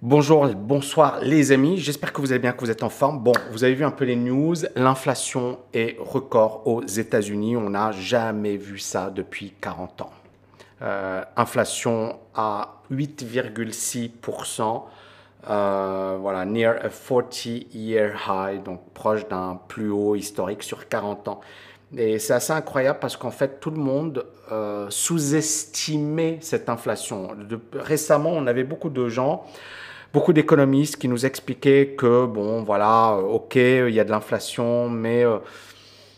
Bonjour, bonsoir les amis, j'espère que vous allez bien, que vous êtes en forme. Bon, vous avez vu un peu les news, l'inflation est record aux États-Unis, on n'a jamais vu ça depuis 40 ans. Euh, inflation à 8,6%, euh, voilà, near a 40-year high, donc proche d'un plus haut historique sur 40 ans. Et c'est assez incroyable parce qu'en fait, tout le monde euh, sous-estimait cette inflation. récemment, on avait beaucoup de gens beaucoup d'économistes qui nous expliquaient que, bon, voilà, euh, ok, il y a de l'inflation, mais euh,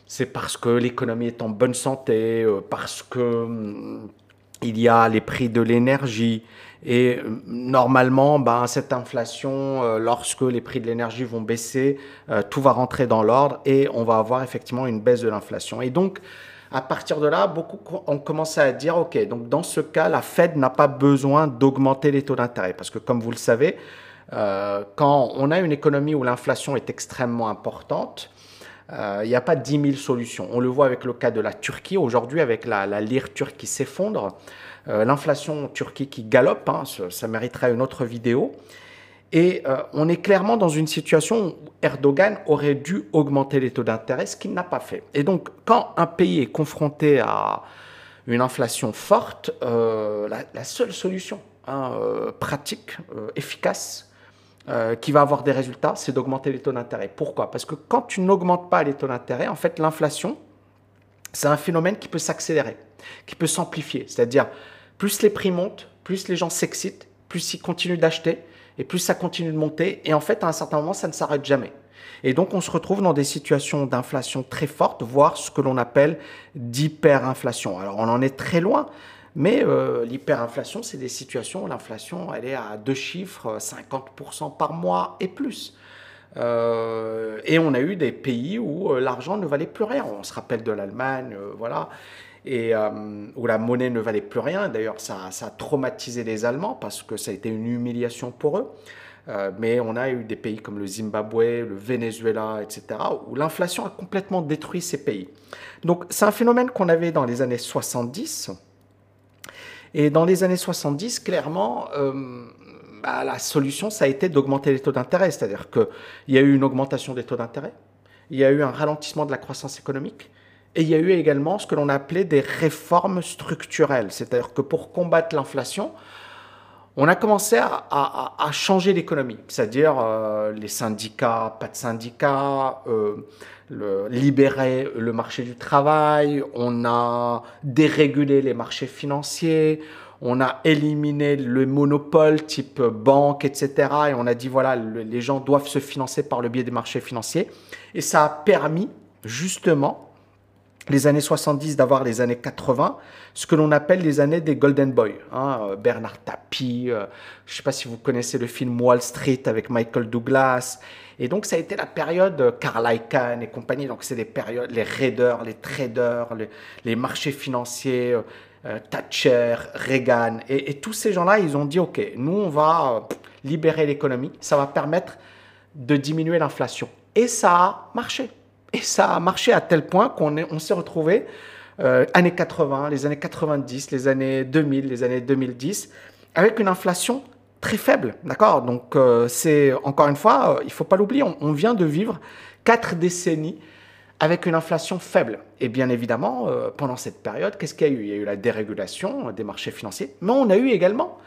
c'est parce que l'économie est en bonne santé, euh, parce que mm, il y a les prix de l'énergie. Et normalement, ben, cette inflation, lorsque les prix de l'énergie vont baisser, tout va rentrer dans l'ordre et on va avoir effectivement une baisse de l'inflation. Et donc, à partir de là, beaucoup ont commencé à dire, OK, donc dans ce cas, la Fed n'a pas besoin d'augmenter les taux d'intérêt. Parce que comme vous le savez, euh, quand on a une économie où l'inflation est extrêmement importante, euh, il n'y a pas 10 000 solutions. On le voit avec le cas de la Turquie. Aujourd'hui, avec la, lire turque qui s'effondre, euh, l'inflation en Turquie qui galope, hein, ça, ça mériterait une autre vidéo. Et euh, on est clairement dans une situation où Erdogan aurait dû augmenter les taux d'intérêt, ce qu'il n'a pas fait. Et donc, quand un pays est confronté à une inflation forte, euh, la, seule solution hein, euh, pratique, efficace, qui va avoir des résultats, c'est d'augmenter les taux d'intérêt. Pourquoi? Parce que quand tu n'augmentes pas les taux d'intérêt, en fait, l'inflation, c'est un phénomène qui peut s'accélérer, qui peut s'amplifier. C'est-à-dire, plus les prix montent, plus les gens s'excitent, plus ils continuent d'acheter, et plus ça continue de monter. Et en fait, à un certain moment, ça ne s'arrête jamais. Et donc, on se retrouve dans des situations d'inflation très fortes, voire ce que l'on appelle d'hyperinflation. Alors, on en est très loin, mais euh, l'hyperinflation, c'est des situations où l'inflation, elle est à deux chiffres, 50% par mois et plus. Euh, et on a eu des pays où euh, l'argent ne valait plus rien. On se rappelle de l'Allemagne, voilà et euh, où la monnaie ne valait plus rien. D'ailleurs, ça, a traumatisé les Allemands parce que ça a été une humiliation pour eux. Euh, mais on a eu des pays comme le Zimbabwe, le Venezuela, etc., où l'inflation a complètement détruit ces pays. Donc c'est un phénomène qu'on avait dans les années 70. Et dans les années 70, clairement, euh, bah, la solution, ça a été d'augmenter les taux d'intérêt. C'est-à-dire qu'il y a eu une augmentation des taux d'intérêt, il y a eu un ralentissement de la croissance économique, et il y a eu également ce que l'on appelait des réformes structurelles. C'est-à-dire que pour combattre l'inflation, on a commencé à, changer l'économie. C'est-à-dire euh, les syndicats, pas de syndicats, euh, libérer le marché du travail, on a dérégulé les marchés financiers, on a éliminé le monopole type banque, etc. Et on a dit, voilà, les gens doivent se financer par le biais des marchés financiers. Et ça a permis justement les années 70 d'avoir les années 80, ce que l'on appelle les années des Golden Boys. Hein, euh, Bernard Tapie, euh, je ne sais pas si vous connaissez le film Wall Street avec Michael Douglas. Et donc ça a été la période Carl Icahn et compagnie. Donc c'est les périodes, les raiders, les traders, les, marchés financiers, euh, Thatcher, Reagan. Et, et, tous ces gens-là, ils ont dit, OK, nous, on va libérer l'économie. Ça va permettre de diminuer l'inflation. Et ça a marché. Et ça a marché à tel point qu'on on s'est retrouvé euh, années 80, les années 90, les années 2000, les années 2010, avec une inflation très faible, d'accord? Donc euh, c'est encore une fois, euh, il faut pas l'oublier, on, vient de vivre quatre décennies avec une inflation faible. Et bien évidemment, pendant cette période, qu'est-ce qu'il y a eu? Il y a eu la dérégulation des marchés financiers, mais on a eu également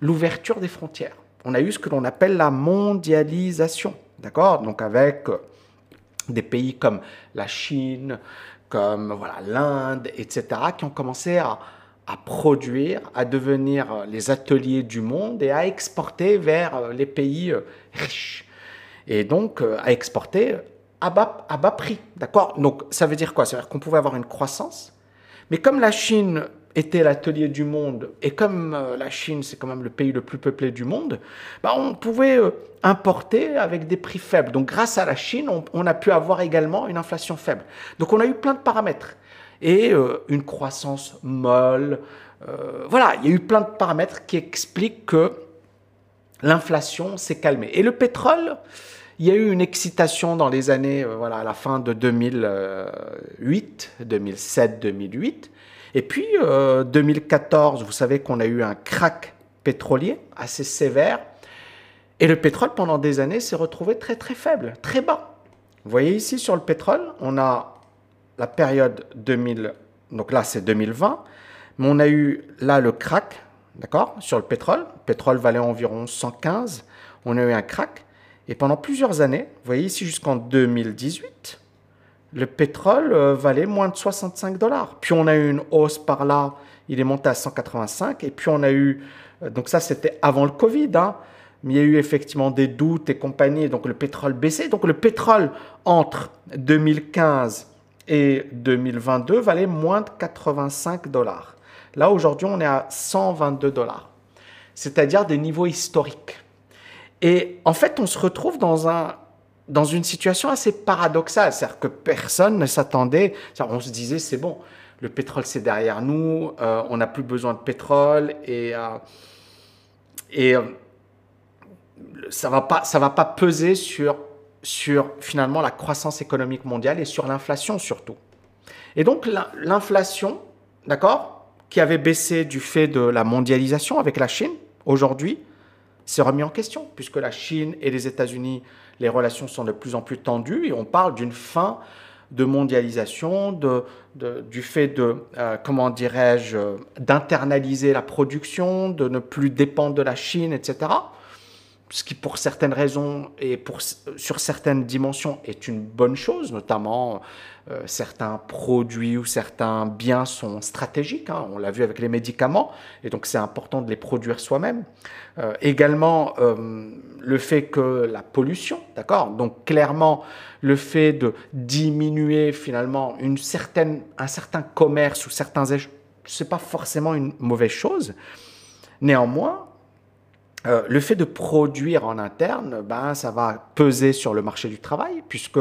l'ouverture des frontières. On a eu ce que l'on appelle la mondialisation, d'accord? Donc avec des pays comme la Chine, comme voilà l'Inde, etc., qui ont commencé à, produire, à devenir les ateliers du monde et à exporter vers euh, les pays euh, riches. Et donc euh, à exporter à bas, à bas prix. D'accord? Donc ça veut dire quoi? Ça veut dire qu'on pouvait avoir une croissance, mais comme la Chine était l'atelier du monde, et comme euh, la Chine, c'est quand même le pays le plus peuplé du monde, bah, on pouvait euh, importer avec des prix faibles. Donc grâce à la Chine, on, a pu avoir également une inflation faible. Donc on a eu plein de paramètres. Et euh, une croissance molle. voilà, il y a eu plein de paramètres qui expliquent que l'inflation s'est calmée. Et le pétrole, il y a eu une excitation dans les années, voilà, à la fin de 2008, 2007, 2008. Et puis, 2014, euh, vous savez qu'on a eu un crack pétrolier assez sévère. Et le pétrole, pendant des années, s'est retrouvé très très faible, très bas. Vous voyez ici sur le pétrole, on a la période 2000, donc là c'est 2020, mais on a eu là le crack, d'accord, sur le pétrole. Le pétrole valait environ 115, on a eu un crack. Et pendant plusieurs années, vous voyez ici jusqu'en 2018, le pétrole euh, valait moins de 65 dollars. Puis on a eu une hausse par là, il est monté à 185. Et puis on a eu, euh, donc ça c'était avant le Covid, hein, mais il y a eu effectivement des doutes et compagnie, donc le pétrole baissait. Donc le pétrole entre 2015 et 2022 valait moins de 85 dollars. Là aujourd'hui on est à 122 dollars, c'est-à-dire des niveaux historiques. Et en fait on se retrouve dans un dans une situation assez paradoxale, c'est-à-dire que personne ne s'attendait, on se disait c'est bon, le pétrole c'est derrière nous, euh, on n'a plus besoin de pétrole et, euh, euh, ça va va pas peser sur sur finalement la croissance économique mondiale et sur l'inflation surtout. Et donc l'inflation, d'accord, qui avait baissé du fait de la mondialisation avec la Chine, aujourd'hui, s'est remis en question puisque la Chine et les États-Unis les relations sont de plus en plus tendues et on parle d'une fin de mondialisation, de, du fait de, euh, comment dirais-je, d'internaliser la production, de ne plus dépendre de la Chine, etc. Ce qui, pour certaines raisons et pour, sur certaines dimensions, est une bonne chose, notamment euh, certains produits ou certains biens sont stratégiques. Hein. on l'a vu avec les médicaments, et donc c'est important de les produire soi-même. Euh, également, euh, le fait que la pollution, d'accord? Donc clairement, le fait de diminuer finalement une certaine, un certain commerce ou certains c'est pas forcément une mauvaise chose. Néanmoins, le fait de produire en interne, ben, ça va peser sur le marché du travail, puisque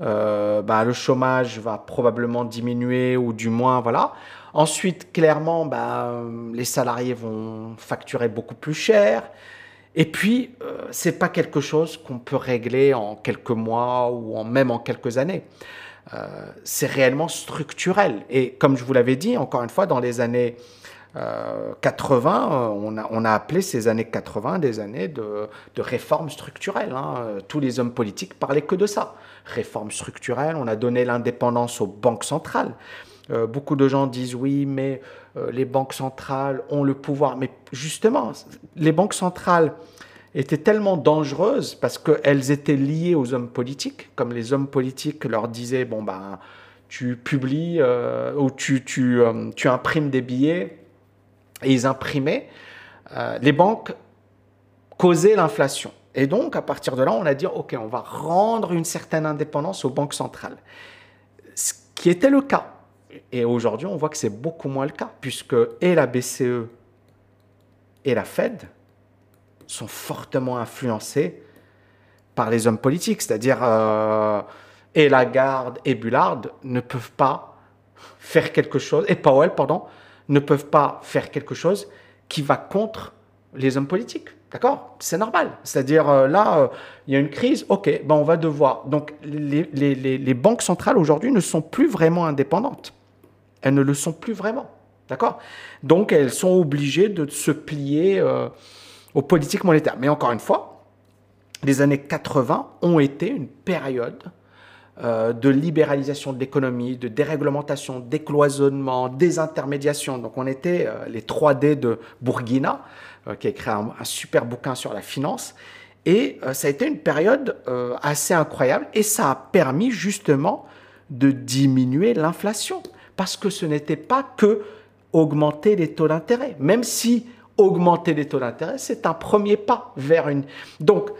euh, bah, le chômage va probablement diminuer ou du moins voilà. Ensuite, clairement, bah, les salariés vont facturer beaucoup plus cher. Et puis, euh, c'est pas quelque chose qu'on peut régler en quelques mois ou en, même en quelques années. Euh, c'est réellement structurel. Et comme je vous l'avais dit, encore une fois, dans les années 80, euh, on a, on a, appelé ces années 80 des années de, de réformes structurelles. Hein. Tous les hommes politiques parlaient que de ça. Réformes structurelles, on a donné l'indépendance aux banques centrales. Euh, beaucoup de gens disent oui, mais euh, les banques centrales ont le pouvoir. Mais justement, les banques centrales étaient tellement dangereuses parce qu'elles étaient liées aux hommes politiques, comme les hommes politiques leur disaient, bon ben, tu publies ou tu, tu, tu imprimes des billets et ils imprimaient, euh, les banques causaient l'inflation. Et donc, à partir de là, on a dit, OK, on va rendre une certaine indépendance aux banques centrales. Ce qui était le cas. Et aujourd'hui, on voit que c'est beaucoup moins le cas, puisque et la BCE et la Fed sont fortement influencés par les hommes politiques. C'est-à-dire, euh, et Lagarde et Bullard ne peuvent pas faire quelque chose, et Powell, pardon, ne peuvent pas faire quelque chose qui va contre les hommes politiques. D'accord? C'est normal. C'est-à-dire, euh, là, euh, il y a une crise, ok, ben on va devoir. Donc, les, banques centrales aujourd'hui ne sont plus vraiment indépendantes. Elles ne le sont plus vraiment. D'accord? Donc, elles sont obligées de se plier euh, aux politiques monétaires. Mais encore une fois, les années 80 ont été une période euh, de libéralisation de l'économie, de déréglementation, décloisonnement, désintermédiation. Donc on était euh, les 3D de Bourguina, euh, qui a écrit un, super bouquin sur la finance. Et ça a été une période assez incroyable et ça a permis justement de diminuer l'inflation. Parce que ce n'était pas que augmenter les taux d'intérêt. Même si augmenter les taux d'intérêt, c'est un premier pas vers une... Donc,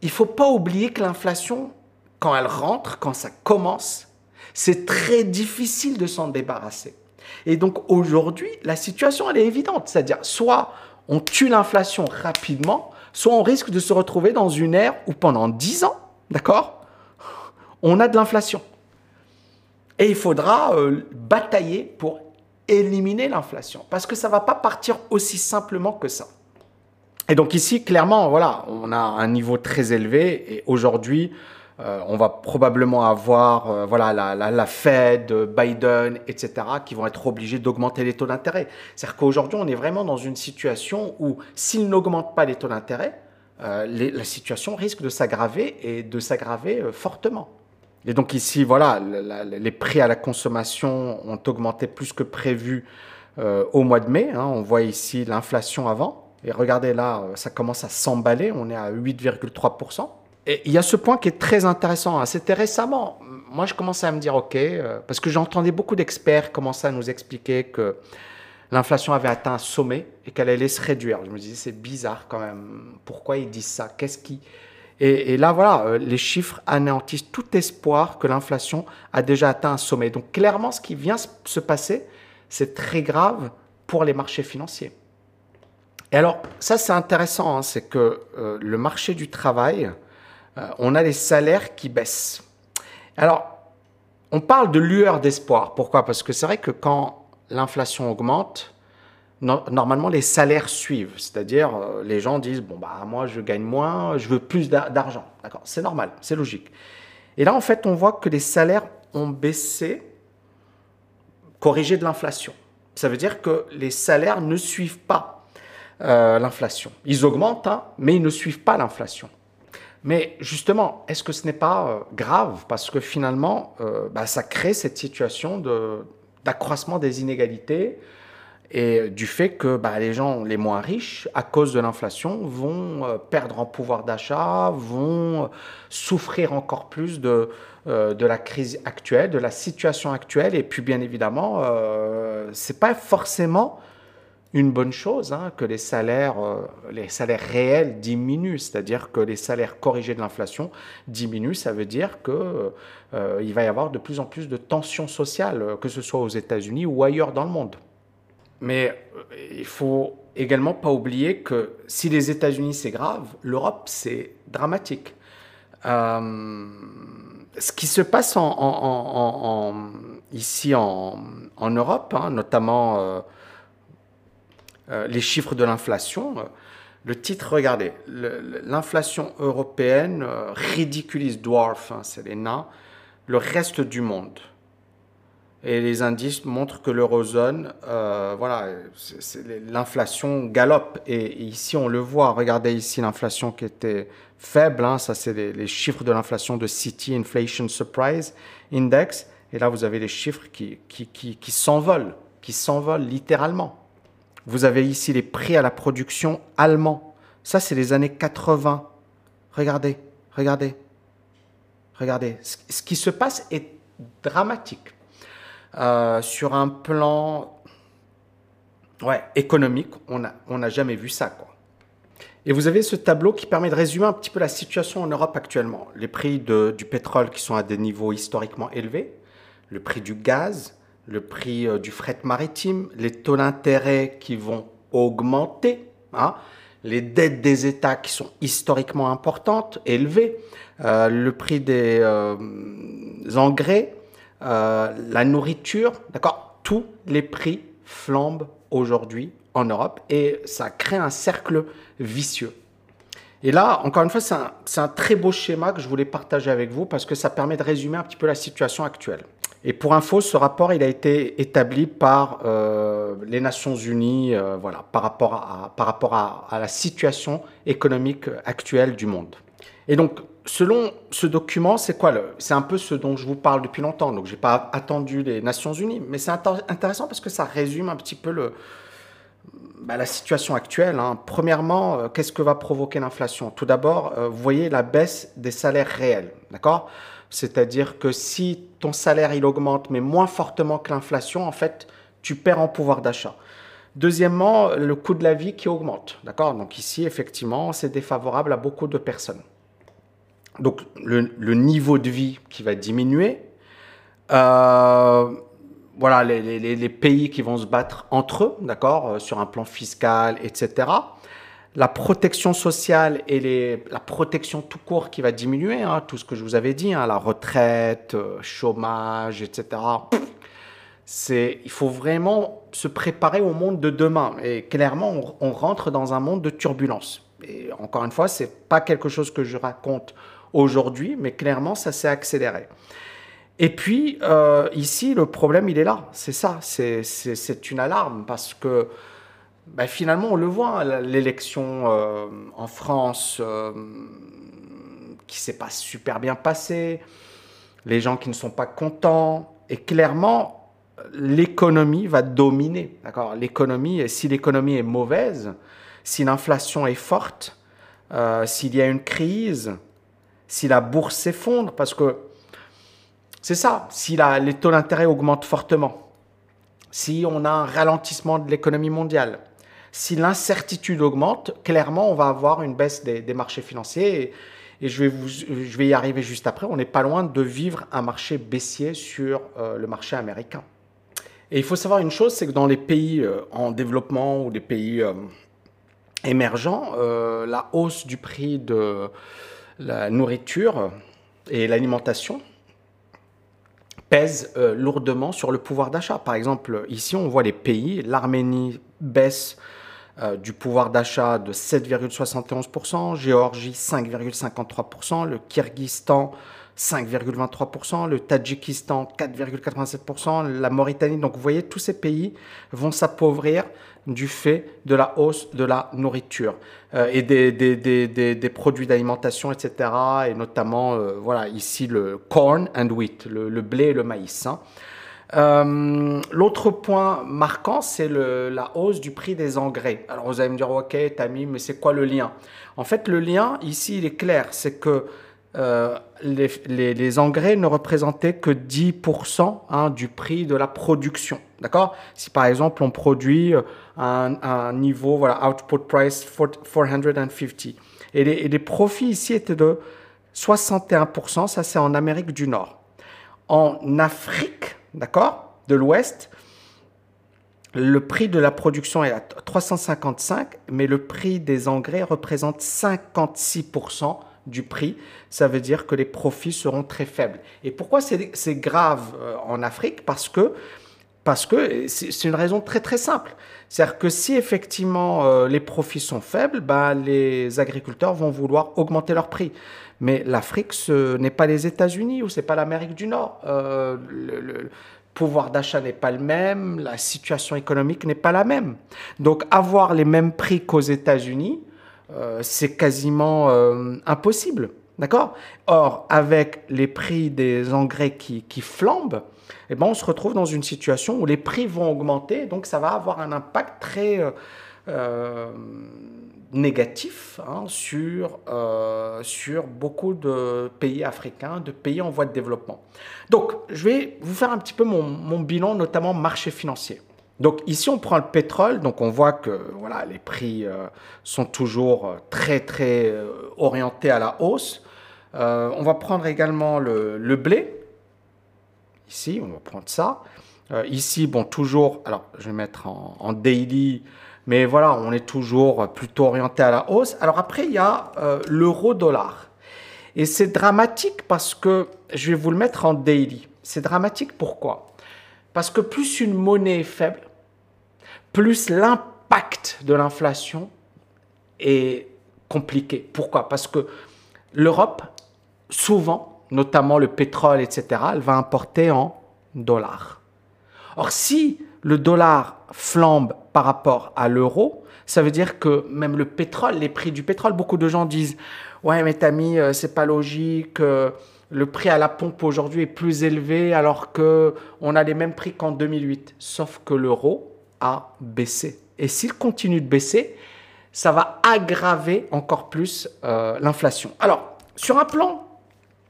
il ne faut pas oublier que l'inflation, quand elle rentre, quand ça commence, c'est très difficile de s'en débarrasser. Et donc aujourd'hui, la situation, elle est évidente. C'est-à-dire, soit on tue l'inflation rapidement, soit on risque de se retrouver dans une ère où pendant 10 ans, d'accord, on a de l'inflation. Et il faudra euh, batailler pour éliminer l'inflation. Parce que ça ne va pas partir aussi simplement que ça. Et donc ici, clairement, voilà, on a un niveau très élevé. Et aujourd'hui, euh, on va probablement avoir euh, voilà, la, Fed, Biden, etc., qui vont être obligés d'augmenter les taux d'intérêt. C'est-à-dire qu'aujourd'hui, on est vraiment dans une situation où s'ils n'augmentent pas les taux d'intérêt, la situation risque de s'aggraver et de s'aggraver fortement. Et donc ici, voilà, les prix à la consommation ont augmenté plus que prévu au mois de mai. Hein. On voit ici l'inflation avant. Et regardez là, ça commence à s'emballer. On est à 8,3%. Et il y a ce point qui est très intéressant. C'était récemment. Moi, je commençais à me dire, OK, parce que j'entendais beaucoup d'experts commencer à nous expliquer que l'inflation avait atteint un sommet et qu'elle allait se réduire. Je me disais, c'est bizarre quand même. Pourquoi ils disent ça? Qu'est-ce qui? Et, là, voilà, euh, les chiffres anéantissent tout espoir que l'inflation a déjà atteint un sommet. Donc, clairement, ce qui vient se passer, c'est très grave pour les marchés financiers. Et alors, ça, c'est intéressant, hein, c'est que euh, le marché du travail, euh, on a les salaires qui baissent. Alors, on parle de lueur d'espoir. Pourquoi? Parce que c'est vrai que quand l'inflation augmente, normalement les salaires suivent. C'est-à-dire, euh, les gens disent bon bah moi je gagne moins, je veux plus d'argent. D'accord, c'est normal, c'est logique. Et là en fait, on voit que les salaires ont baissé, corrigé de l'inflation. Ça veut dire que les salaires ne suivent pas euh, l'inflation. Ils augmentent, hein, mais ils ne suivent pas l'inflation. Mais justement, est-ce que ce n'est pas euh, grave? Parce que finalement, bah, ça crée cette situation d'accroissement des inégalités et du fait que bah, les gens les moins riches, à cause de l'inflation, vont euh, perdre en pouvoir d'achat, vont euh, souffrir encore plus de, euh, de la crise actuelle, de la situation actuelle. Et puis bien évidemment, ce n'est pas forcément une bonne chose hein, que les salaires, euh, les salaires réels diminuent, c'est-à-dire que les salaires corrigés de l'inflation diminuent. Ça veut dire qu'il euh, il va y avoir de plus en plus de tensions sociales, que ce soit aux États-Unis ou ailleurs dans le monde. Mais euh, il faut également pas oublier que si les États-Unis c'est grave, l'Europe c'est dramatique. ce qui se passe ici en, Europe, hein, notamment euh, les chiffres de l'inflation. Le titre, regardez, l'inflation européenne euh, ridiculise, dwarf, hein, c'est les nains, le reste du monde. Et les indices montrent que l'eurozone, euh, voilà, l'inflation galope. Et, ici, on le voit. Regardez ici l'inflation qui était faible. Hein, ça, c'est les, chiffres de l'inflation de City Inflation Surprise Index. Et là, vous avez les chiffres qui s'envolent, qui s'envolent littéralement. Vous avez ici les prix à la production allemands. Ça, c'est les années 80. Regardez, regardez, regardez. Ce qui se passe est dramatique. Euh, sur un plan ouais, économique, on n'a on jamais vu ça. Quoi. Et vous avez ce tableau qui permet de résumer un petit peu la situation en Europe actuellement. Les prix du pétrole qui sont à des niveaux historiquement élevés, le prix du gaz, le prix euh, du fret maritime, les taux d'intérêt qui vont augmenter, hein, les dettes des États qui sont historiquement importantes, élevées, euh, le prix des euh, engrais, la nourriture, d'accord, tous les prix flambent aujourd'hui en Europe et ça crée un cercle vicieux. Et là, encore une fois, c'est un, un, très beau schéma que je voulais partager avec vous parce que ça permet de résumer un petit peu la situation actuelle. Et pour info, ce rapport, il a été établi par euh, les Nations Unies, euh, voilà, par rapport, à, par rapport à, la situation économique actuelle du monde. Et donc, selon ce document, c'est quoi C'est un peu ce dont je vous parle depuis longtemps. Donc, j'ai pas attendu les Nations Unies, mais c'est intéressant parce que ça résume un petit peu le, bah, la situation actuelle. Hein. Premièrement, euh, qu'est-ce que va provoquer l'inflation? Tout d'abord, vous voyez la baisse des salaires réels, d'accord? C'est-à-dire que si ton salaire il augmente mais moins fortement que l'inflation, en fait, tu perds en pouvoir d'achat. Deuxièmement, le coût de la vie qui augmente. D'accord? Donc ici, effectivement, c'est défavorable à beaucoup de personnes. Donc le, niveau de vie qui va diminuer. Euh, voilà, les, pays qui vont se battre entre eux, d'accord, euh, sur un plan fiscal, etc la protection sociale et la protection tout court qui va diminuer, hein, tout ce que je vous avais dit, hein, la retraite, euh, chômage, etc. C'est, il faut vraiment se préparer au monde de demain. Et clairement, on, rentre dans un monde de turbulence. Et encore une fois, c'est pas quelque chose que je raconte aujourd'hui, mais clairement, ça s'est accéléré. Et puis, euh, ici, le problème, il est là. C'est ça. C'est, c'est une alarme parce que bah, finalement, on le voit, l'élection euh, en France euh, qui s'est pas super bien passée, les gens qui ne sont pas contents, et clairement, l'économie va dominer. D'accord? L'économie, si l'économie est mauvaise, si l'inflation est forte, euh, s'il y a une crise, si la bourse s'effondre, parce que c'est ça, si les taux d'intérêt augmentent fortement, si on a un ralentissement de l'économie mondiale, si l'incertitude augmente, clairement, on va avoir une baisse des, marchés financiers. Et, je, vais y arriver juste après. On n'est pas loin de vivre un marché baissier sur euh, le marché américain. Et il faut savoir une chose, c'est que dans les pays euh, en développement ou les pays euh, émergents, la hausse du prix de la nourriture et l'alimentation pèse lourdement sur le pouvoir d'achat. Par exemple, ici, on voit les pays, l'Arménie baisse euh, du pouvoir d'achat de 7,71%, Géorgie 5,53%, le Kyrgyzstan 5,23%, le Tadjikistan 4,87%, la Mauritanie. Donc vous voyez, tous ces pays vont s'appauvrir du fait de la hausse de la nourriture euh, et des, produits d'alimentation, etc. Et notamment, euh, voilà, ici le corn and wheat, le, blé et le maïs. Hein. Euh, l'autre point marquant, c'est la hausse du prix des engrais. Alors vous allez me dire, ok, Tammy, mais c'est quoi le lien? En fait, le lien ici, il est clair, c'est que euh, les, engrais ne représentaient que 10% hein, du prix de la production. D'accord? Si par exemple on produit un, un, niveau, voilà, output price 450, et les, et les profits ici étaient de 61%, ça c'est en Amérique du Nord. En Afrique, d'accord, de l'Ouest, le prix de la production est à 355, mais le prix des engrais représente 56% du prix. Ça veut dire que les profits seront très faibles. Et pourquoi c'est grave euh, en Afrique? Parce que parce que c'est une raison très très simple. C'est-à-dire que si effectivement euh, les profits sont faibles, bah, les agriculteurs vont vouloir augmenter leur prix. Mais l'Afrique, ce n'est pas les États-Unis ou c'est pas l'Amérique du Nord. Euh, le, pouvoir d'achat n'est pas le même, la situation économique n'est pas la même. Donc avoir les mêmes prix qu'aux États-Unis, euh, c'est quasiment euh, impossible. D'accord? Or, avec les prix des engrais qui, qui flambent, eh ben, on se retrouve dans une situation où les prix vont augmenter, donc ça va avoir un impact très négatif hein, sur, euh, sur beaucoup de pays africains, de pays en voie de développement. Donc, je vais vous faire un petit peu mon, bilan, notamment marché financier. Donc ici, on prend le pétrole, donc on voit que voilà, les prix euh, sont toujours euh, très très orientés à la hausse. on va prendre également le, blé. Ici, on va prendre ça. ici, bon, toujours, alors je vais mettre en daily mais voilà, on est toujours plutôt orienté à la hausse. Alors après, il y a euh, l'euro-dollar. Et c'est dramatique parce que, je vais vous le mettre en daily. C'est dramatique pourquoi? Parce que plus une monnaie est faible, plus l'impact de l'inflation est compliqué. Pourquoi? Parce que l'Europe, souvent, notamment le pétrole, etc., elle va importer en dollars. Or, si le dollar flambe par rapport à l'euro, ça veut dire que même le pétrole, les prix du pétrole, beaucoup de gens disent Ouais, mais Tami, euh, c'est pas logique, euh, le prix à la pompe aujourd'hui est plus élevé alors que on a les mêmes prix qu'en 2008. Sauf que l'euro a baissé. Et s'il continue de baisser, ça va aggraver encore plus euh, l'inflation. Alors, sur un plan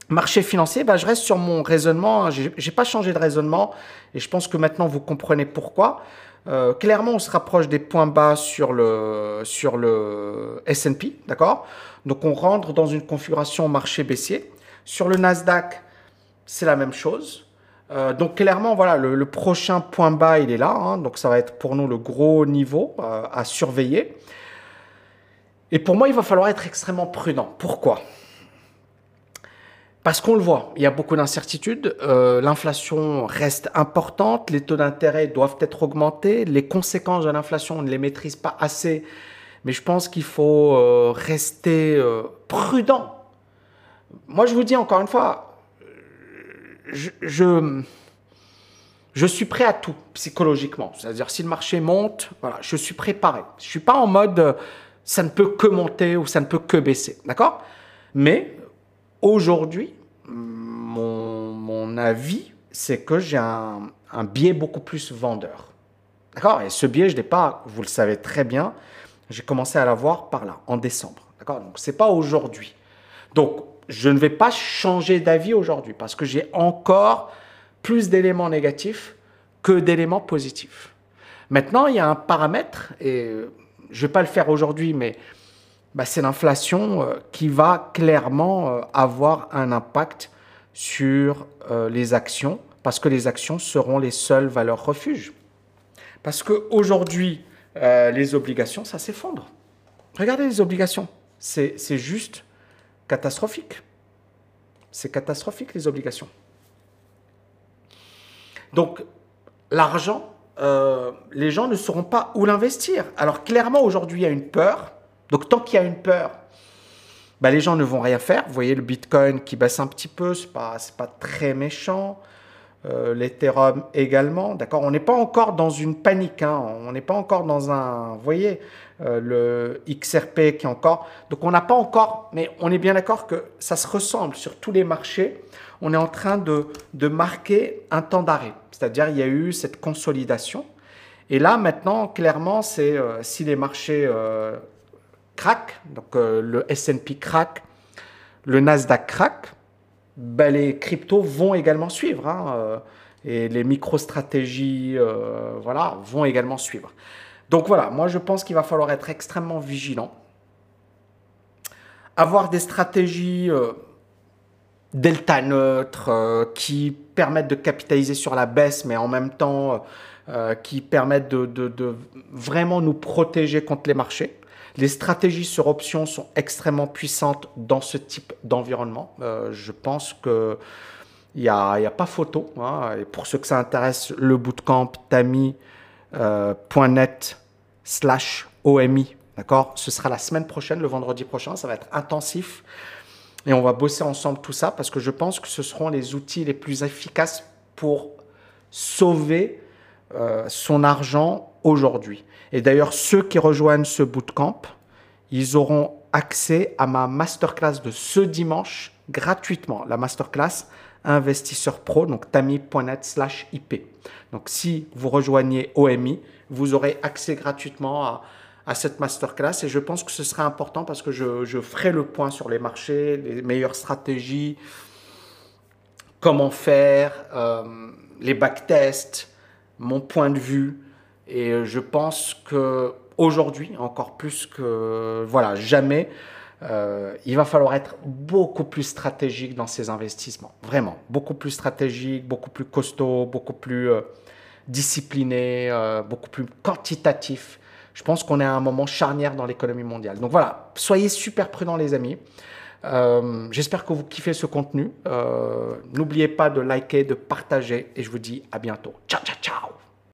marché financier, bah, je reste sur mon raisonnement. Je n'ai pas changé de raisonnement et je pense que maintenant vous comprenez pourquoi. Euh, clairement, on se rapproche des points bas sur le, sur le S&P, d'accord? Donc, on rentre dans une configuration marché baissier. Sur le Nasdaq, c'est la même chose. Euh, donc, clairement, voilà, le, prochain point bas, il est là. Hein. donc, ça va être pour nous le gros niveau euh, à surveiller. Et pour moi, il va falloir être extrêmement prudent. Pourquoi? Parce qu'on le voit, il y a beaucoup d'incertitudes, euh, l'inflation reste importante, les taux d'intérêt doivent être augmentés, les conséquences de l'inflation, on ne les maîtrise pas assez, mais je pense qu'il faut euh, rester euh, prudent. Moi, je vous dis encore une fois, je, Je suis prêt à tout psychologiquement. C'est-à-dire si le marché monte, voilà, je suis préparé. Je suis pas en mode ça ne peut que monter ou ça ne peut que baisser. D'accord? Mais aujourd'hui, mon, mon avis, c'est que j'ai un, un biais beaucoup plus vendeur. D'accord? Et ce biais, je ne l'ai pas, vous le savez très bien, j'ai commencé à l'avoir par là, en décembre. D'accord? Donc, ce n'est pas aujourd'hui. Donc, je ne vais pas changer d'avis aujourd'hui parce que j'ai encore plus d'éléments négatifs que d'éléments positifs. Maintenant, il y a un paramètre, et je ne vais pas le faire aujourd'hui, mais bah, c'est l'inflation euh, qui va clairement euh, avoir un impact sur euh, les actions, parce que les actions seront les seules valeurs refuges. Parce qu'aujourd'hui, les obligations, ça s'effondre. Regardez les obligations, c'est juste catastrophique. C'est catastrophique les obligations. Donc, l'argent, euh, les gens ne sauront pas où l'investir. Alors, clairement, aujourd'hui, il y a une peur. Donc, tant qu'il y a une peur, bah, les gens ne vont rien faire. Vous voyez le Bitcoin qui baisse un petit peu, ce n'est pas, pas très méchant. Euh, L'Ethereum également. D'accord On n'est pas encore dans une panique. Hein. On n'est pas encore dans un. Vous voyez, euh, le XRP qui est encore. Donc, on n'a pas encore. Mais on est bien d'accord que ça se ressemble sur tous les marchés on est en train de, marquer un temps d'arrêt. C'est-à-dire il y a eu cette consolidation. Et là, maintenant, clairement, c'est euh, si les marchés euh, craquent, donc euh, le S&P craque, le Nasdaq craque, ben, les cryptos vont également suivre. Hein, et les micro-stratégies voilà, vont également suivre. Donc voilà, moi je pense qu'il va falloir être extrêmement vigilant. Avoir des stratégies delta neutre, euh, qui permettent de capitaliser sur la baisse, mais en même temps euh, qui permettent de, vraiment nous protéger contre les marchés. Les stratégies sur options sont extrêmement puissantes dans ce type d'environnement. Euh, je pense que il n'y a, a, pas photo. Hein. Pour ceux que ça intéresse, le bootcamp tami.net slash OMI. D'accord? Ce sera la semaine prochaine, le vendredi prochain. Ça va être intensif. Et on va bosser ensemble tout ça parce que je pense que ce seront les outils les plus efficaces pour sauver euh, son argent aujourd'hui. Et d'ailleurs, ceux qui rejoignent ce bootcamp, ils auront accès à ma masterclass de ce dimanche gratuitement. La masterclass investisseur pro, donc tami.net slash IP. Donc si vous rejoignez OMI, vous aurez accès gratuitement à, cette masterclass et je pense que ce serait important parce que je, ferai le point sur les marchés, les meilleures stratégies, comment faire, euh, les backtests, mon point de vue. Et je pense que aujourd'hui, encore plus que voilà, jamais, euh, il va falloir être beaucoup plus stratégique dans ces investissements. Vraiment, beaucoup plus stratégique, beaucoup plus costaud, beaucoup plus euh, discipliné, beaucoup plus quantitatif je pense qu'on est à un moment charnière dans l'économie mondiale. Donc voilà, soyez super prudents les amis. Euh, j'espère que vous kiffez ce contenu. Euh, n'oubliez pas de liker, de partager et je vous dis à bientôt. Ciao, ciao, ciao